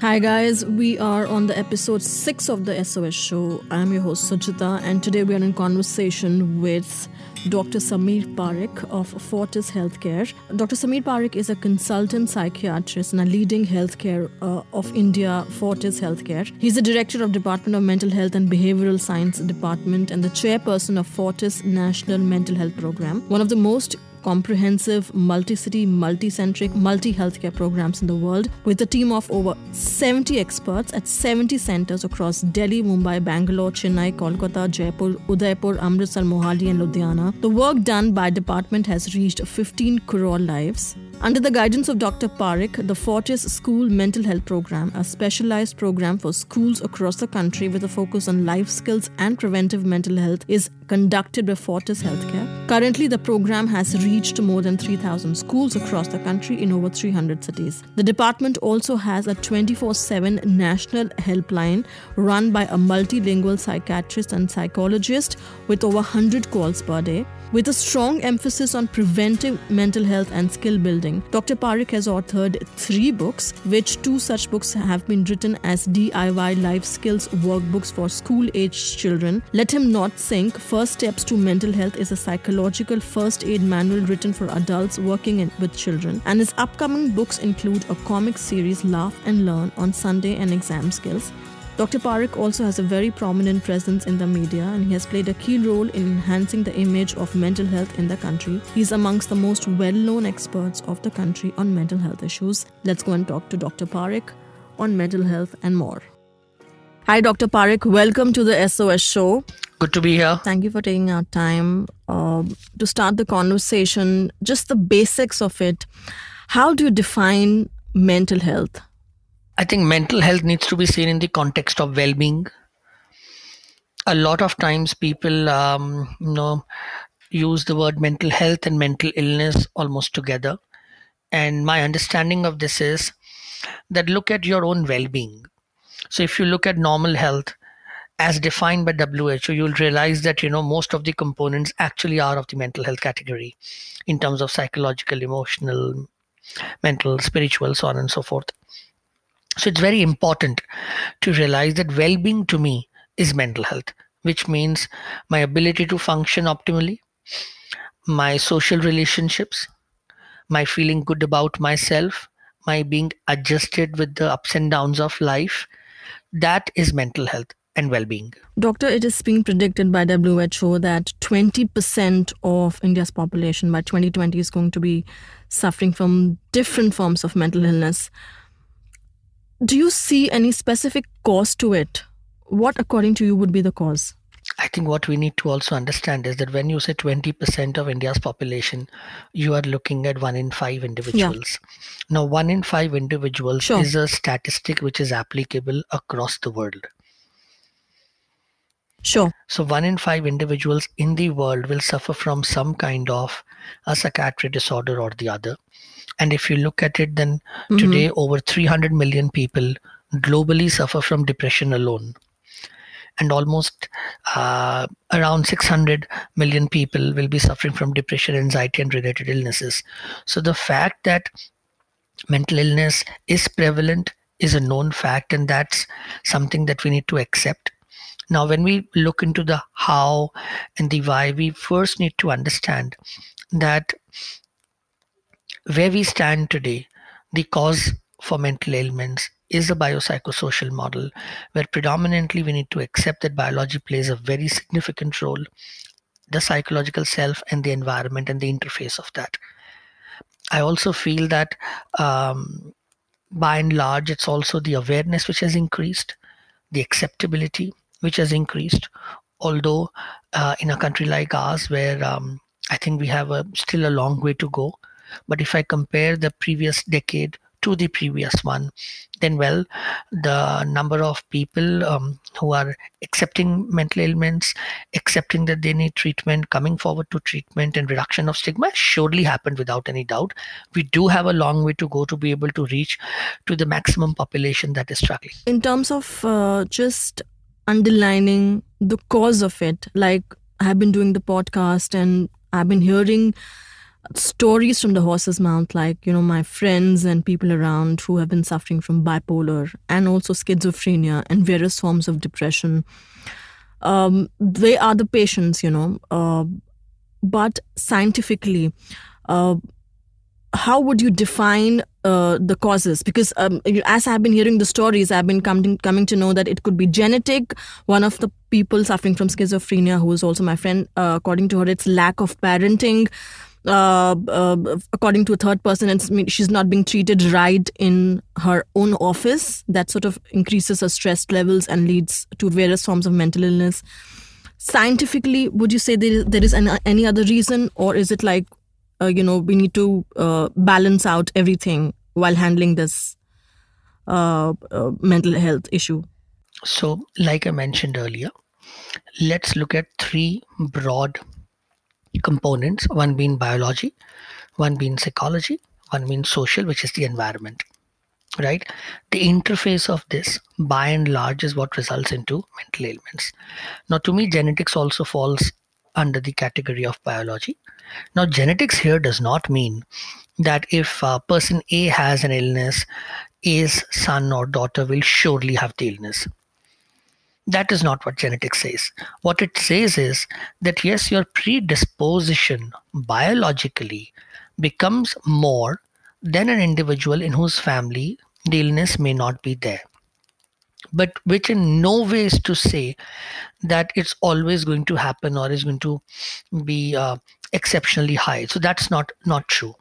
Hi, guys. We are on the episode six of the SOS show. I'm your host, Sujita, and today we are in conversation with Dr. Samir Parikh of Fortis Healthcare. Dr. Samir Parikh is a consultant psychiatrist and a leading healthcare uh, of India, Fortis Healthcare. He's the director of Department of Mental Health and Behavioral Science Department and the chairperson of Fortis National Mental Health Program, one of the most comprehensive, multi city, multi centric, multi healthcare programs in the world with a team of over 70 experts at 70 centers across Delhi, Mumbai, Bangalore, Chennai, Kolkata, Jaipur, Udaipur, Amritsar, Mohali, and Ludhiana. The work done by department has reached 15 crore lives. Under the guidance of Dr. Parikh, the Fortis School Mental Health Program, a specialized program for schools across the country with a focus on life skills and preventive mental health, is conducted by Fortis Healthcare. Currently, the program has reached more than 3,000 schools across the country in over 300 cities. The department also has a 24 7 national helpline run by a multilingual psychiatrist and psychologist with over 100 calls per day. With a strong emphasis on preventive mental health and skill building, Dr. Parikh has authored three books, which two such books have been written as DIY life skills workbooks for school aged children. Let Him Not Sink First Steps to Mental Health is a psychological first aid manual written for adults working in, with children. And his upcoming books include a comic series, Laugh and Learn, on Sunday and exam skills Dr. Parikh also has a very prominent presence in the media and he has played a key role in enhancing the image of mental health in the country. He's amongst the most well known experts of the country on mental health issues. Let's go and talk to Dr. Parikh on mental health and more. Hi, Dr. Parikh. Welcome to the SOS show. Good to be here. Thank you for taking our time uh, to start the conversation. Just the basics of it. How do you define mental health? I think mental health needs to be seen in the context of well-being. A lot of times, people, um, you know, use the word mental health and mental illness almost together. And my understanding of this is that look at your own well-being. So, if you look at normal health as defined by WHO, you'll realize that you know most of the components actually are of the mental health category, in terms of psychological, emotional, mental, spiritual, so on and so forth. So it's very important to realize that well being to me is mental health, which means my ability to function optimally, my social relationships, my feeling good about myself, my being adjusted with the ups and downs of life. That is mental health and well being. Doctor, it is being predicted by WHO that 20% of India's population by 2020 is going to be suffering from different forms of mental illness do you see any specific cause to it? What, according to you, would be the cause? I think what we need to also understand is that when you say 20% of India's population, you are looking at one in five individuals. Yeah. Now, one in five individuals sure. is a statistic which is applicable across the world. Sure. So, one in five individuals in the world will suffer from some kind of a psychiatric disorder or the other. And if you look at it, then mm-hmm. today over 300 million people globally suffer from depression alone. And almost uh, around 600 million people will be suffering from depression, anxiety, and related illnesses. So the fact that mental illness is prevalent is a known fact, and that's something that we need to accept. Now, when we look into the how and the why, we first need to understand that where we stand today, the cause for mental ailments is a biopsychosocial model where predominantly we need to accept that biology plays a very significant role, the psychological self and the environment and the interface of that. I also feel that um, by and large, it's also the awareness which has increased, the acceptability which has increased. Although uh, in a country like ours, where um, I think we have a, still a long way to go, but if I compare the previous decade to the previous one, then well, the number of people um, who are accepting mental ailments, accepting that they need treatment, coming forward to treatment, and reduction of stigma surely happened without any doubt. We do have a long way to go to be able to reach to the maximum population that is struggling. In terms of uh, just underlining the cause of it, like I've been doing the podcast and I've been hearing stories from the horse's mouth, like, you know, my friends and people around who have been suffering from bipolar and also schizophrenia and various forms of depression. Um, they are the patients, you know. Uh, but scientifically, uh, how would you define uh, the causes because um, as i've been hearing the stories i've been coming coming to know that it could be genetic one of the people suffering from schizophrenia who is also my friend uh, according to her it's lack of parenting uh, uh according to a third person and she's not being treated right in her own office. That sort of increases her stress levels and leads to various forms of mental illness. Scientifically would you say there, is any, any other reason or is it like uh, you know we need to uh, balance out everything while handling this uh, mental health issue? So like i mentioned earlier let's look at three broad components one being biology one being psychology one being social which is the environment right? The interface of this by and large is what results into mental ailments. Now to me genetics also falls under the category of biology. Now, genetics here does not mean that if uh, person A has an illness, A's son or daughter will surely have the illness. That is not what genetics says. What it says is that yes, your predisposition biologically becomes more than an individual in whose family the illness may not be there. But which in no way is to say that it's always going to happen or is going to be uh, exceptionally high. So that's not not true.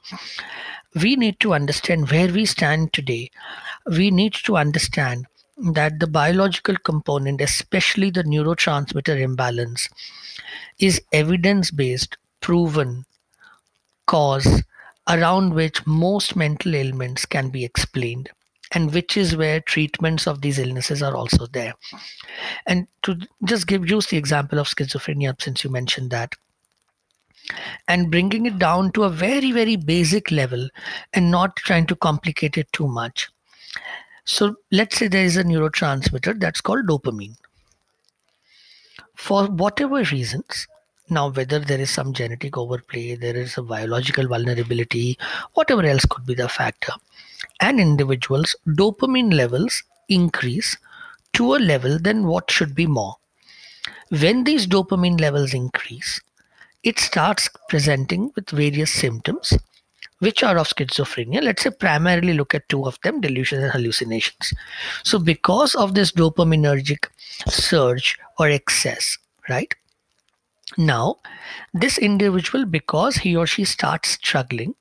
We need to understand where we stand today. We need to understand that the biological component especially the neurotransmitter imbalance is evidence based proven cause around which most mental ailments can be explained and which is where treatments of these illnesses are also there and to just give use the example of schizophrenia since you mentioned that and bringing it down to a very, very basic level and not trying to complicate it too much. So let's say there is a neurotransmitter that's called dopamine. For whatever reasons, now whether there is some genetic overplay, there is a biological vulnerability, whatever else could be the factor, and individuals, dopamine levels increase to a level than what should be more. When these dopamine levels increase, it starts presenting with various symptoms which are of schizophrenia. Let's say primarily look at two of them delusions and hallucinations. So, because of this dopaminergic surge or excess, right? Now, this individual, because he or she starts struggling,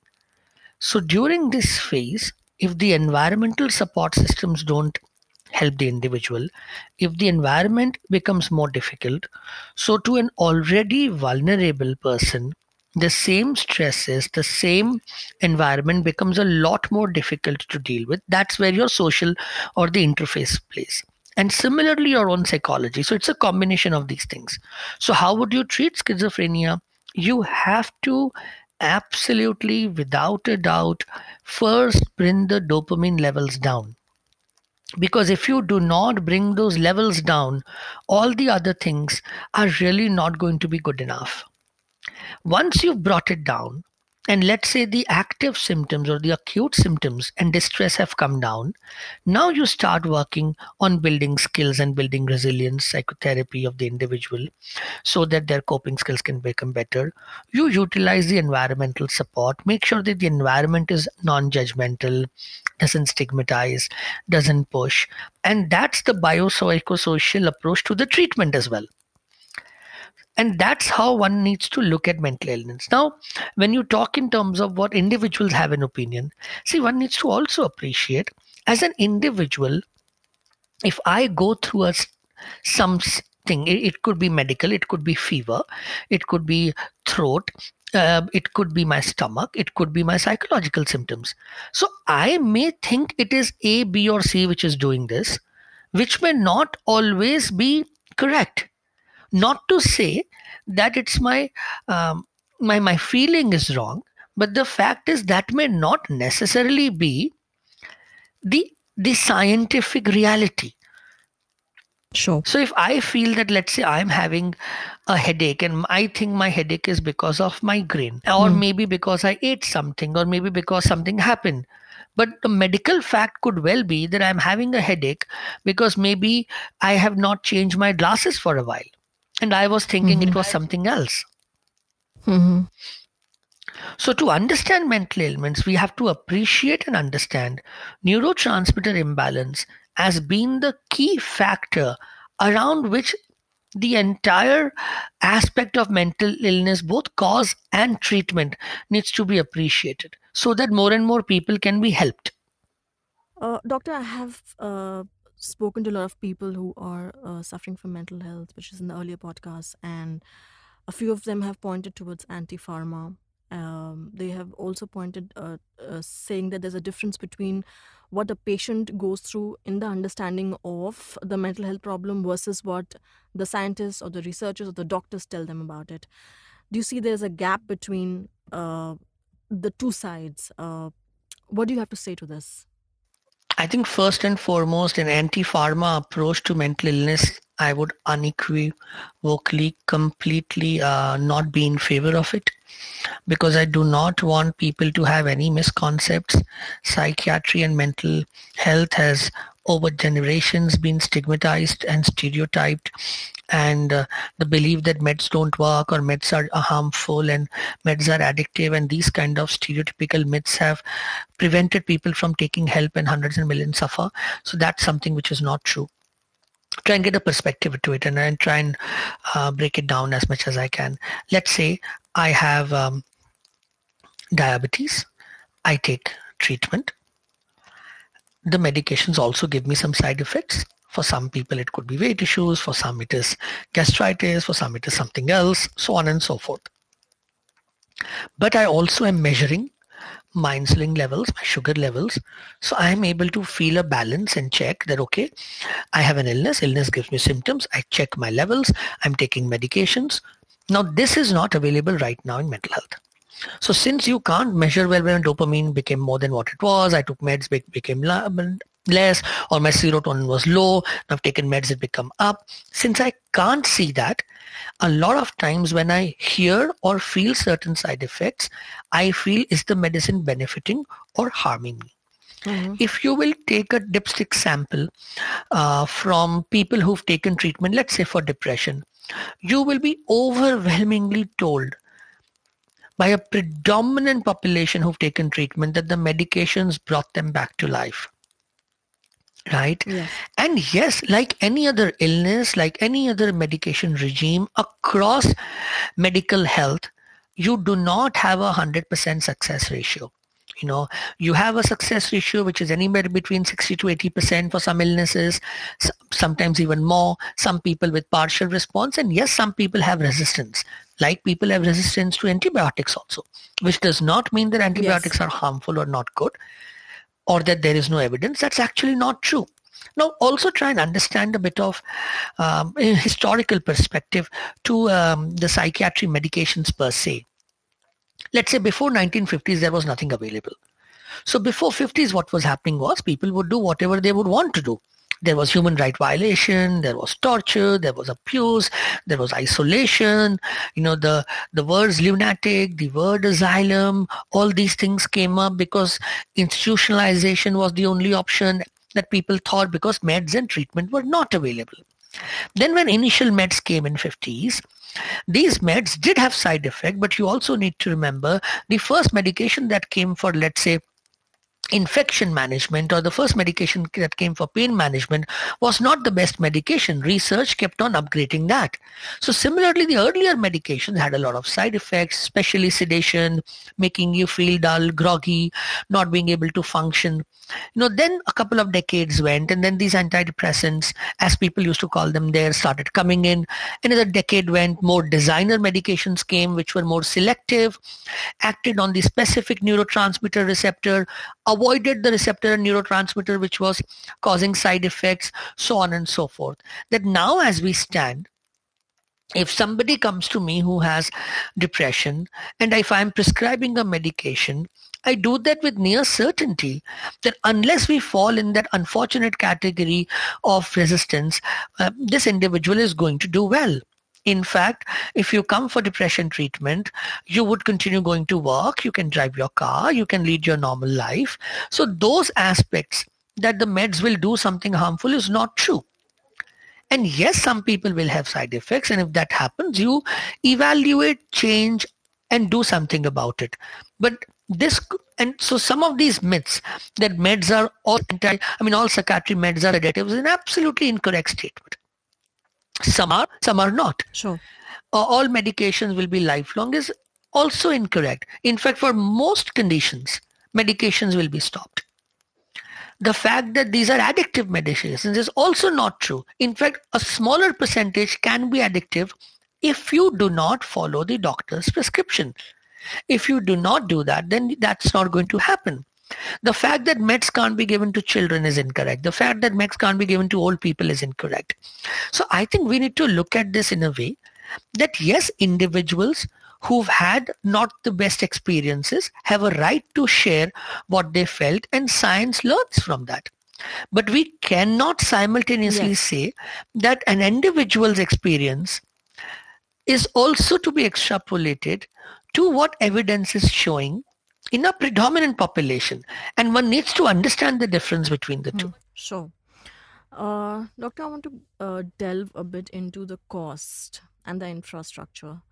so during this phase, if the environmental support systems don't help the individual if the environment becomes more difficult so to an already vulnerable person the same stresses the same environment becomes a lot more difficult to deal with. That's where your social or the interface plays. And similarly your own psychology. So it's a combination of these things. So how would you treat schizophrenia? You have to absolutely without a doubt first bring the dopamine levels down. Because if you do not bring those levels down all the other things are really not going to be good enough once you've brought it down and let's say the active symptoms or the acute symptoms and distress have come down now you start working on building skills and building resilience psychotherapy of the individual so that their coping skills can become better. You utilize the environmental support. Make sure that the environment is non-judgmental doesn't stigmatize doesn't push. And that's the biopsychosocial approach to the treatment as well and that's how one needs to look at mental illness. Now when you talk in terms of what individuals have an opinion see one needs to also appreciate as an individual if i go through a something it, could be medical it could be fever it could be throat uh, it could be my stomach it could be my psychological symptoms. So i may think it is a b or c which is doing this which may not always be correct not to say that it's my um, my my feeling is wrong but the fact is that may not necessarily be the the scientific reality Sure. So if I feel that, let's say I'm having a headache and I think my headache is because of migraine, or mm. maybe because I ate something, or maybe because something happened. But the medical fact could well be that I'm having a headache because maybe I have not changed my glasses for a while. And I was thinking mm-hmm. it was something else. Mm-hmm. So, to understand mental ailments, we have to appreciate and understand neurotransmitter imbalance as being the key factor around which the entire aspect of mental illness, both cause and treatment, needs to be appreciated so that more and more people can be helped. Uh, doctor, I have uh, spoken to a lot of people who are uh, suffering from mental health, which is in the earlier podcast, and a few of them have pointed towards anti pharma. Um, they have also pointed, uh, uh, saying that there's a difference between what a patient goes through in the understanding of the mental health problem versus what the scientists or the researchers or the doctors tell them about it. Do you see there's a gap between uh, the two sides? Uh, what do you have to say to this? I think first and foremost, an anti-pharma approach to mental illness, I would unequivocally, completely uh, not be in favor of it because I do not want people to have any misconcepts. Psychiatry and mental health has over generations been stigmatized and stereotyped and uh, the belief that meds don't work or meds are harmful and meds are addictive and these kind of stereotypical myths have prevented people from taking help and hundreds and millions suffer so that's something which is not true try and get a perspective to it and, and try and uh, break it down as much as i can let's say I have um, diabetes. I take treatment. The medications also give me some side effects. For some people, it could be weight issues. For some, it is gastritis. For some, it is something else, so on and so forth. But I also am measuring my insulin levels, my sugar levels. So I am able to feel a balance and check that, okay, I have an illness. Illness gives me symptoms. I check my levels. I'm taking medications. Now, this is not available right now in mental health. So since you can't measure well when dopamine became more than what it was, I took meds, became less, or my serotonin was low, I've taken meds, it become up. Since I can't see that, a lot of times when I hear or feel certain side effects, I feel is the medicine benefiting or harming me? Mm-hmm. If you will take a dipstick sample uh, from people who've taken treatment, let's say for depression, you will be overwhelmingly told by a predominant population who've taken treatment that the medications brought them back to life. Right? Yes. and yes like any other illness like any other medication regime across medical health you do not have a 100% success ratio you know you have a success ratio which is anywhere between 60 to 80 percent for some illnesses sometimes even more some people with partial response and yes some people have resistance. Like people have resistance to antibiotics also which does not mean that antibiotics yes. are harmful or not good or that there is no evidence. That's actually not true. Now also try and understand a bit of um, historical perspective to um, the psychiatry medications per se let's say before 1950s there was nothing available. So before 50s what was happening was people would do whatever they would want to do. There was human right violation there was torture there was abuse there was isolation. You know the the words lunatic the word asylum all these things came up because institutionalization was the only option that people thought because meds and treatment were not available. Then when initial meds came in 50s these meds did have side effect, but you also need to remember the first medication that came for, let's say, infection management or the first medication that came for pain management was not the best medication. Research kept on upgrading that. So similarly, the earlier medications had a lot of side effects, especially sedation, making you feel dull, groggy, not being able to function. You know, then a couple of decades went and then these antidepressants, as people used to call them there, started coming in. Another decade went, more designer medications came, which were more selective, acted on the specific neurotransmitter receptor, avoided the receptor and neurotransmitter which was causing side effects, so on and so forth. That now as we stand, if somebody comes to me who has depression and if i'm prescribing a medication i do that with near certainty that unless we fall in that unfortunate category of resistance uh, this individual is going to do well in fact, if you come for depression treatment, you would continue going to work, you can drive your car, you can lead your normal life. So those aspects that the meds will do something harmful is not true. And yes, some people will have side effects. And if that happens, you evaluate, change, and do something about it. But this, and so some of these myths that meds are all anti, I mean, all psychiatry meds are addictive is an absolutely incorrect statement. Some are, some are not. Sure. Uh, all medications will be lifelong is also incorrect. In fact, for most conditions, medications will be stopped the fact that these are addictive medications is also not true. In fact, a smaller percentage can be addictive if you do not follow the doctor's prescription. If you do not do that, then that's not going to happen. The fact that meds can't be given to children is incorrect. The fact that meds can't be given to old people is incorrect. So I think we need to look at this in a way that yes, individuals who've had not the best experiences have a right to share what they felt and science learns from that. But we cannot simultaneously yes. say that an individual's experience is also to be extrapolated to what evidence is showing in a predominant population. And one needs to understand the difference between the two. Hmm, sure. Uh, doctor, I want to uh, delve a bit into the cost and the infrastructure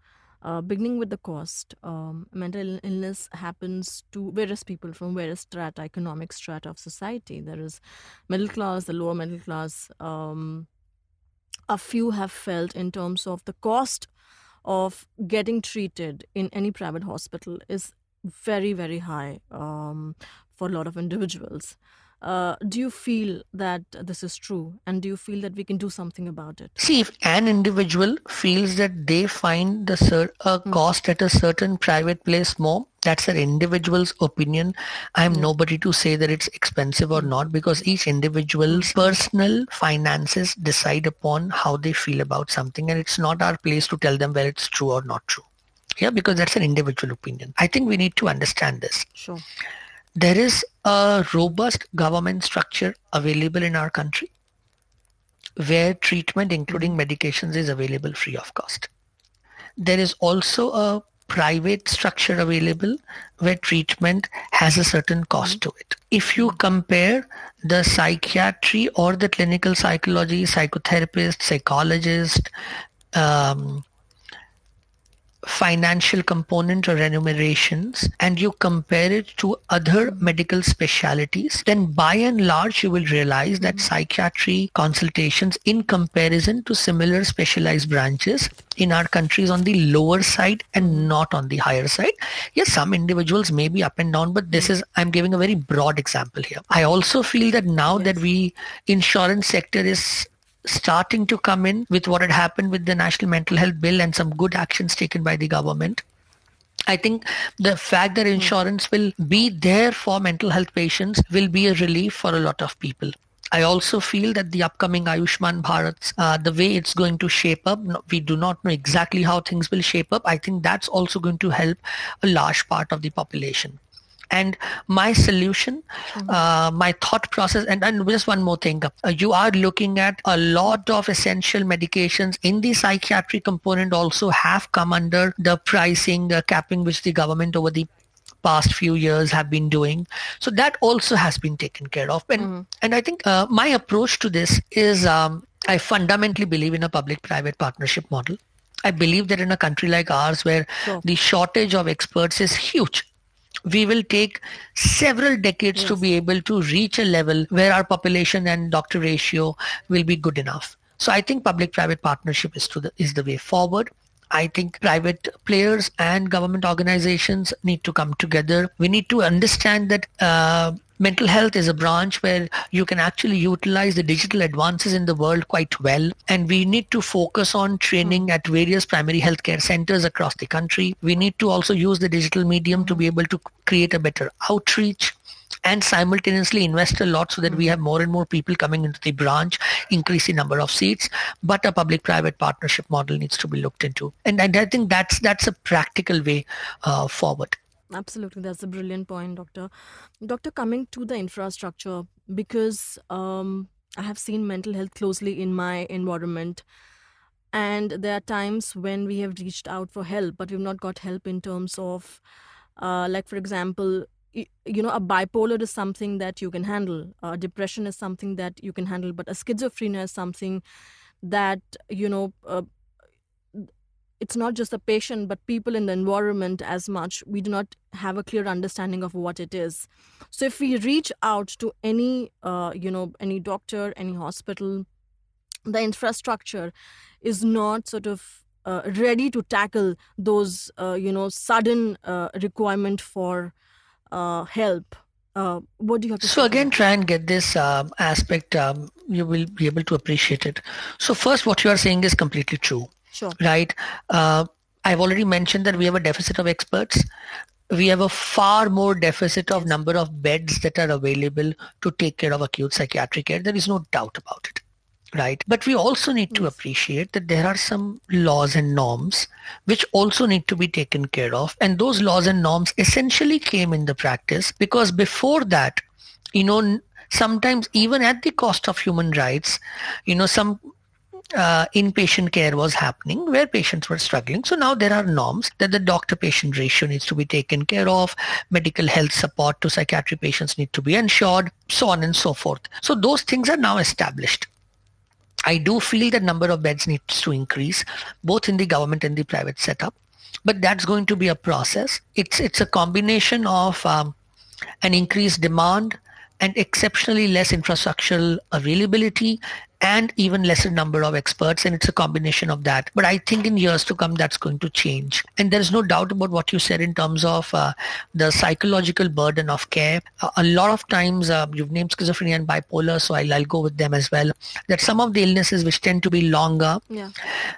uh, beginning with the cost, um, mental illness happens to various people from various strata, economic strata of society. There is middle class, the lower middle class. Um, a few have felt in terms of the cost of getting treated in any private hospital is very, very high um, for a lot of individuals. Uh, do you feel that this is true and do you feel that we can do something about it see if an individual feels that they find the cer- a mm. cost at a certain private place more that's an individual's opinion i'm mm. nobody to say that it's expensive or not because each individual's hmm. personal finances decide upon how they feel about something and it's not our place to tell them whether it's true or not true yeah because that's an individual opinion. I think we need to understand this. Sure. There is a robust government structure available in our country where treatment including medications is available free of cost. There is also a private structure available where treatment has a certain cost to it. If you compare the psychiatry or the clinical psychology, psychotherapist, psychologist, um, financial component or remunerations and you compare it to other medical specialities, then by and large you will realize that psychiatry consultations in comparison to similar specialized branches in our countries on the lower side and not on the higher side. Yes, some individuals may be up and down, but this is, I'm giving a very broad example here. I also feel that now yes. that we insurance sector is starting to come in with what had happened with the National Mental Health Bill and some good actions taken by the government. I think the fact that insurance will be there for mental health patients will be a relief for a lot of people. I also feel that the upcoming Ayushman Bharat, uh, the way it's going to shape up, we do not know exactly how things will shape up. I think that's also going to help a large part of the population and my solution mm-hmm. uh, my thought process and, and just one more thing uh, you are looking at a lot of essential medications in the psychiatric component also have come under the pricing uh, capping which the government over the past few years have been doing so that also has been taken care of and mm-hmm. and i think uh, my approach to this is um, i fundamentally believe in a public private partnership model I believe that in a country like ours, where sure. the shortage of experts is huge, we will take several decades yes. to be able to reach a level where our population and doctor ratio will be good enough. So I think public-private partnership is, to the, is the way forward. I think private players and government organizations need to come together. We need to understand that uh, mental health is a branch where you can actually utilize the digital advances in the world quite well. And we need to focus on training at various primary healthcare centers across the country. We need to also use the digital medium to be able to create a better outreach and simultaneously invest a lot so that we have more and more people coming into the branch, increase the number of seats, but a public-private partnership model needs to be looked into. And, and I think that's that's a practical way uh, forward. Absolutely, that's a brilliant point, Doctor. Doctor, coming to the infrastructure, because um, I have seen mental health closely in my environment. And there are times when we have reached out for help, but we've not got help in terms of, uh, like, for example, you know, a bipolar is something that you can handle, uh, depression is something that you can handle, but a schizophrenia is something that, you know, uh, it's not just the patient but people in the environment as much. We do not have a clear understanding of what it is. So if we reach out to any uh, you know any doctor any hospital the infrastructure is not sort of uh, ready to tackle those uh, you know sudden uh, requirement for uh, help uh, what do you have to so again try and get this um, aspect um, you will be able to appreciate it so first what you are saying is completely true Sure. Right. Uh, I've already mentioned that we have a deficit of experts. We have a far more deficit of number of beds that are available to take care of acute psychiatric care. There is no doubt about it. Right. But we also need to appreciate that there are some laws and norms which also need to be taken care of. And those laws and norms essentially came in the practice because before that, you know, sometimes even at the cost of human rights, you know, some uh, inpatient care was happening where patients were struggling. So now there are norms that the doctor-patient ratio needs to be taken care of, medical health support to psychiatric patients need to be ensured, so on and so forth. So those things are now established. I do feel that number of beds needs to increase, both in the government and the private setup. But that's going to be a process. It's it's a combination of um, an increased demand and exceptionally less infrastructural availability and even lesser number of experts and it's a combination of that. But i think in years to come that's going to change. And there's no doubt about what you said in terms of uh, the psychological burden of care. Uh, a lot of times uh, you've named schizophrenia and bipolar so I'll, I'll go with them as well. That some of the illnesses which tend to be longer yeah.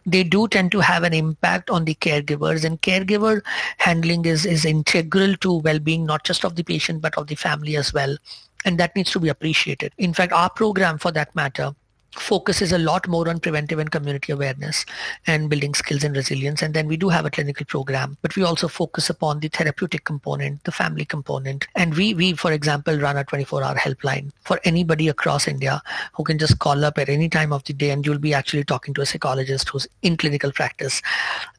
they do tend to have an impact on the caregivers and caregiver handling is is integral to well-being not just of the patient but of the family as well. And that needs to be appreciated. In fact our program for that matter focuses a lot more on preventive and community awareness and building skills and resilience. And then we do have a clinical program, but we also focus upon the therapeutic component, the family component. And we, we for example, run a 24 hour helpline for anybody across India who can just call up at any time of the day and you'll be actually talking to a psychologist who's in clinical practice.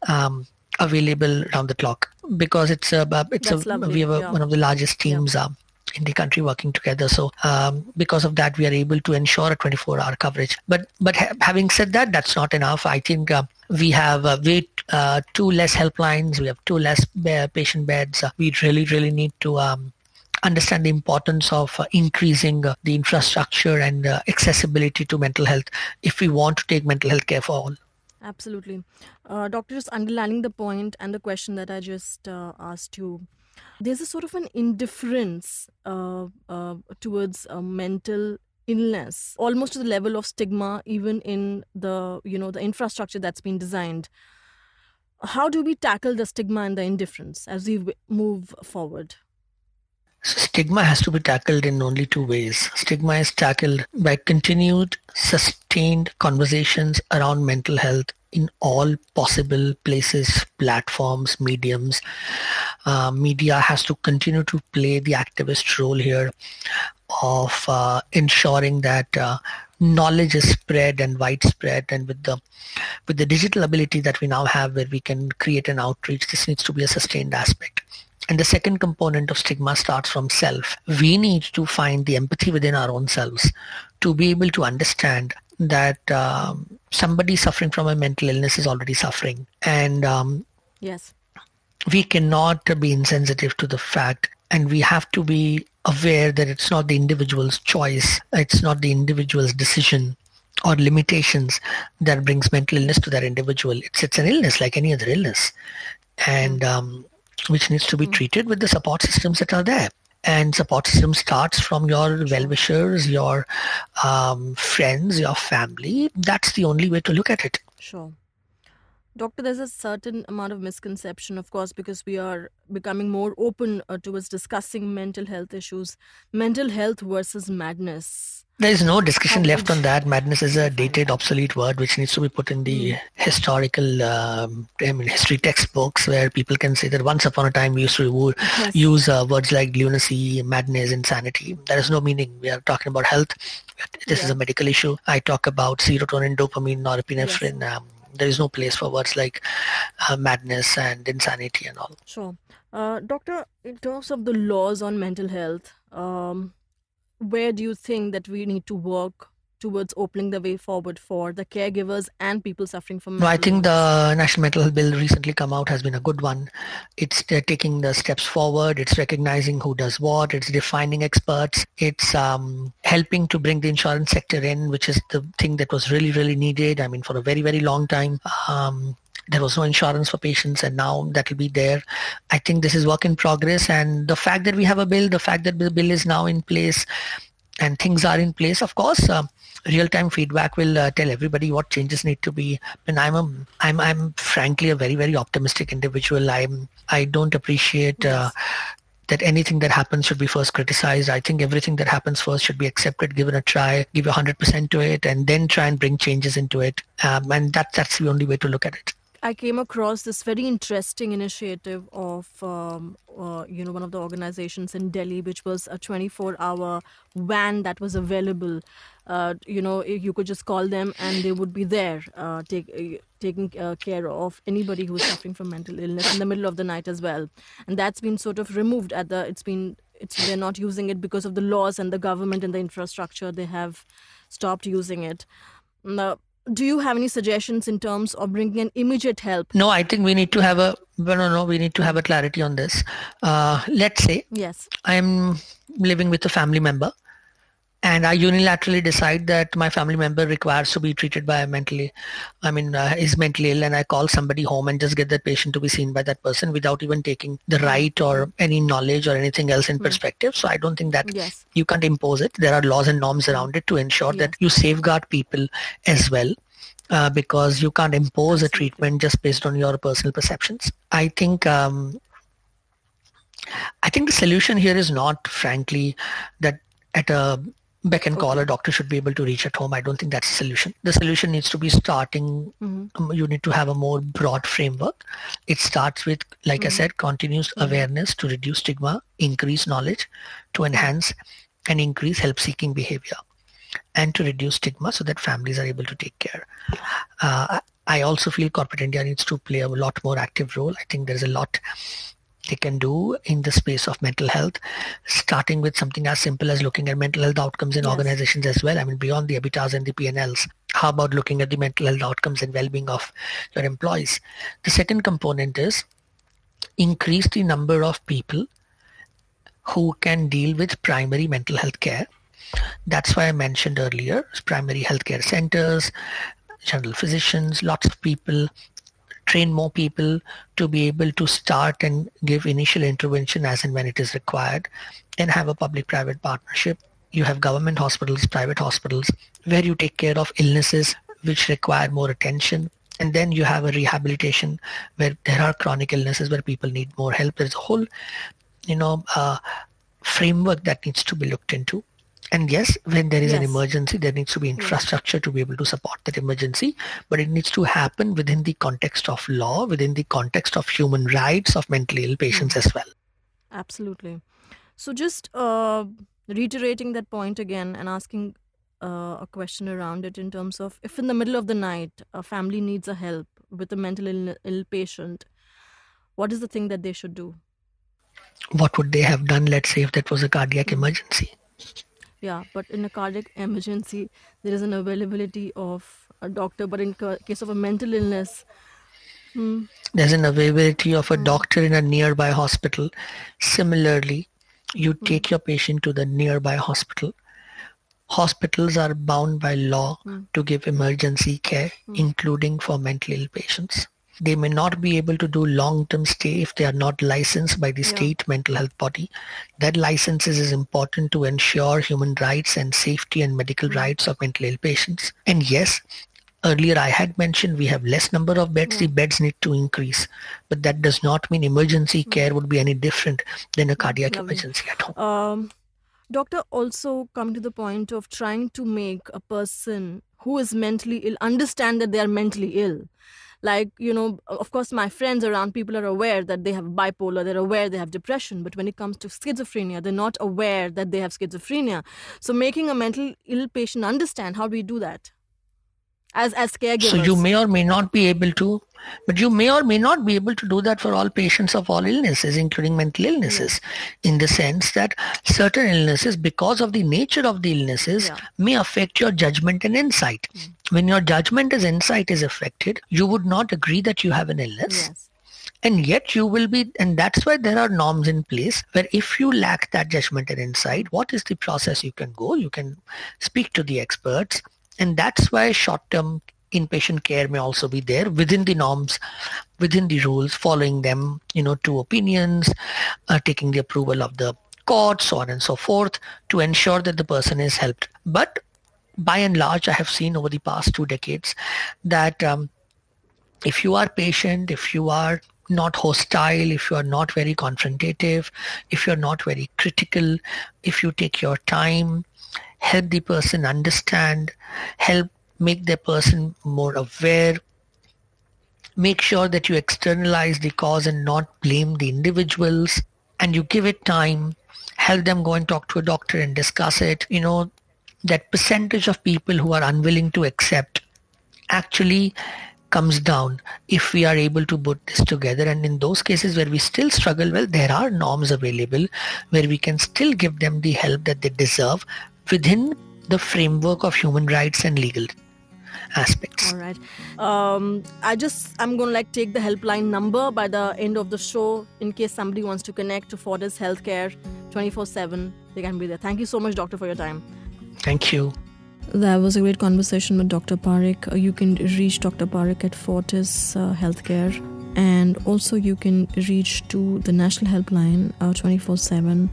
Um, available around the clock because it's a it's That's a lovely. we have a, yeah. one of the largest teams yeah. In the country working together. So um, because of that, we are able to ensure a 24-hour coverage. But but ha- having said that, that's not enough. I think uh, we have uh, way uh, two less helplines. We have two less patient beds. Uh, we really really need to. Um, understand the importance of uh, increasing uh, the infrastructure and accessibility to mental health if we want to take mental health care for all. Absolutely. Uh, doctor, just underlining the point and the question that I just uh, asked you, there's a sort of an indifference uh, uh, towards mental illness almost to the level of stigma even in the you know the infrastructure that's been designed how do we tackle the stigma and the indifference as we move forward Stigma has to be tackled in only two ways. Stigma is tackled by continued, sustained conversations around mental health in all possible places, platforms, mediums. Uh, media has to continue to play the activist role here of uh, ensuring that uh, knowledge is spread and widespread and with the with the digital ability that we now have where we can create an outreach this needs to be a sustained aspect and the second component of stigma starts from self. We need to find the empathy within our own selves to be able to understand that um, somebody suffering from a mental illness is already suffering. And um, yes, we cannot be insensitive to the fact and we have to be aware that it's not the individual's choice, it's not the individual's decision or limitations that brings mental illness to that individual. It's it's an illness like any other illness, and um, which needs to be mm. treated with the support systems that are there. And support system starts from your well-wishers, your um, friends, your family. That's the only way to look at it. Sure. Doctor, there's a certain amount of misconception, of course, because we are becoming more open uh, towards discussing mental health issues. Mental health versus madness. There is no discussion left on that. Madness is a dated, obsolete word which needs to be put in the mm. historical, um, I mean, history textbooks where people can say that once upon a time we used to yes. use uh, words like lunacy, madness, insanity. There is no meaning. We are talking about health. This yeah. is a medical issue. I talk about serotonin, dopamine, norepinephrine. Yes. Um, there is no place for words like uh, madness and insanity and all. Sure. Uh, doctor, in terms of the laws on mental health, um, where do you think that we need to work towards opening the way forward for the caregivers and people suffering from mental I think the National Mental Health Bill recently come out has been a good one. It's uh, taking the steps forward. It's recognizing who does what. It's defining experts. It's um, helping to bring the insurance sector in, which is the thing that was really, really needed. I mean, for a very, very long time. Um, there was no insurance for patients and now that will be there i think this is work in progress and the fact that we have a bill the fact that the bill is now in place and things are in place of course uh, real-time feedback will uh, tell everybody what changes need to be and i'm a, i'm i'm frankly a very very optimistic individual i'm i don't appreciate uh, that anything that happens should be first criticized. I think everything that happens first should be accepted, given a try, give 100% to it, and then try and bring changes into it. Um, and that, that's the only way to look at it. I came across this very interesting initiative of, um, uh, you know, one of the organizations in Delhi, which was a 24-hour van that was available. Uh, you know, you could just call them and they would be there, uh, take, uh, taking uh, care of anybody who is suffering from mental illness in the middle of the night as well. And that's been sort of removed at the. It's been. It's they're not using it because of the laws and the government and the infrastructure. They have stopped using it. Now, do you have any suggestions in terms of bringing an immediate help? No, I think we need to have a no, no, no. We need to have a clarity on this. Uh, let's say yes, I'm living with a family member, and I unilaterally decide that my family member requires to be treated by a mentally, I mean, uh, is mentally ill, and I call somebody home and just get that patient to be seen by that person without even taking the right or any knowledge or anything else in mm perspective. So I don't think that yes. you can't impose it. There are laws and norms around it to ensure yes. that you safeguard people as well. Uh, because you can't impose a treatment just based on your personal perceptions. I think um, I think the solution here is not, frankly, that at a beck and call a doctor should be able to reach at home i don't think that's the solution the solution needs to be starting mm-hmm. um, you need to have a more broad framework it starts with like mm-hmm. i said continuous mm-hmm. awareness to reduce stigma increase knowledge to enhance and increase help seeking behavior and to reduce stigma so that families are able to take care uh, i also feel corporate india needs to play a lot more active role i think there's a lot they can do in the space of mental health, starting with something as simple as looking at mental health outcomes in yes. organizations as well. I mean, beyond the EBITDAs and the P&Ls. How about looking at the mental health outcomes and well-being of your employees? The second component is increase the number of people who can deal with primary mental health care. That's why I mentioned earlier primary healthcare centers, general physicians, lots of people train more people to be able to start and give initial intervention as and when it is required and have a public-private partnership. You have government hospitals, private hospitals, where you take care of illnesses which require more attention. And then you have a rehabilitation where there are chronic illnesses where people need more help. There's a whole, you know, uh, framework that needs to be looked into. And yes, when there is yes. an emergency, there needs to be infrastructure to be able to support that emergency, but it needs to happen within the context of law, within the context of human rights of mentally ill patients mm-hmm. as well. Absolutely. So, just uh, reiterating that point again and asking uh, a question around it in terms of if in the middle of the night a family needs a help with a mental Ill, Ill patient, what is the thing that they should do? What would they have done, let's say, if that was a cardiac mm-hmm. emergency? Yeah, but in a cardiac emergency, there is an availability of a doctor. But in case of a mental illness, hmm. there's an availability of a hmm. doctor in a nearby hospital. Similarly, you hmm. take your patient to the nearby hospital. Hospitals are bound by law hmm. to give emergency care, hmm. including for mentally ill patients they may not be able to do long-term stay if they are not licensed by the yeah. state mental health body. That licenses is important to ensure human rights and safety and medical mm-hmm. rights of mental ill patients. And yes, earlier I had mentioned we have less number of beds, yeah. the beds need to increase. But that does not mean emergency mm-hmm. care would be any different than a cardiac Lovely. emergency at home. Um, Doctor, also come to the point of trying to make a person who is mentally ill understand that they are mentally ill like you know of course my friends around people are aware that they have bipolar they're aware they have depression but when it comes to schizophrenia they're not aware that they have schizophrenia. So making a mental ill patient understand how do we do that as as caregivers. So you may or may not be able to but you may or may not be able to do that for all patients of all illnesses including mental illnesses in the sense that certain illnesses because of the nature of the illnesses yeah. may affect your judgment and insight. Mm. when your judgment and insight is affected you would not agree that you have an illness. Yes. And yet you will be and that's why there are norms in place where if you lack that judgment and insight what is the process? You can go you can speak to the experts and that's why short-term inpatient care may also be there within the norms within the rules following them you know two opinions uh, taking the approval of the court so on and so forth to ensure that the person is helped. But by and large i have seen over the past two decades that um, if you are patient if you are not hostile if you are not very confrontative if you're not very critical if you take your time help the person understand, help make the person more aware, make sure that you externalize the cause and not blame the individuals, and you give it time, help them go and talk to a doctor and discuss it. You know, that percentage of people who are unwilling to accept actually comes down if we are able to put this together and in those cases where we still struggle well there are norms available where we can still give them the help that they deserve within the framework of human rights and legal aspects. All right. Um, I just I'm gonna like take the helpline number by the end of the show in case somebody wants to connect to Fortis Healthcare 24/7. They can be there. Thank you so much, doctor, for your time. Thank you. That was a great conversation with Dr. Parikh. Uh, you can reach Dr. Parikh at Fortis uh, Healthcare, and also you can reach to the National Helpline uh, 24 7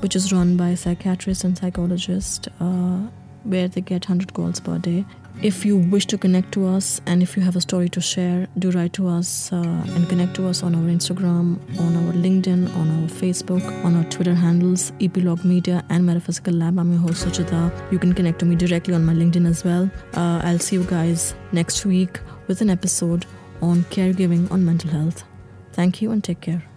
which is run by psychiatrists and psychologists, uh, where they get 100 calls per day. If you wish to connect to us and if you have a story to share, do write to us uh, and connect to us on our Instagram, on our LinkedIn, on our Facebook, on our Twitter handles, Eplog Media and Metaphysical Lab. I'm your host, Suchita. You can connect to me directly on my LinkedIn as well. Uh, I'll see you guys next week with an episode on caregiving on mental health. Thank you and take care.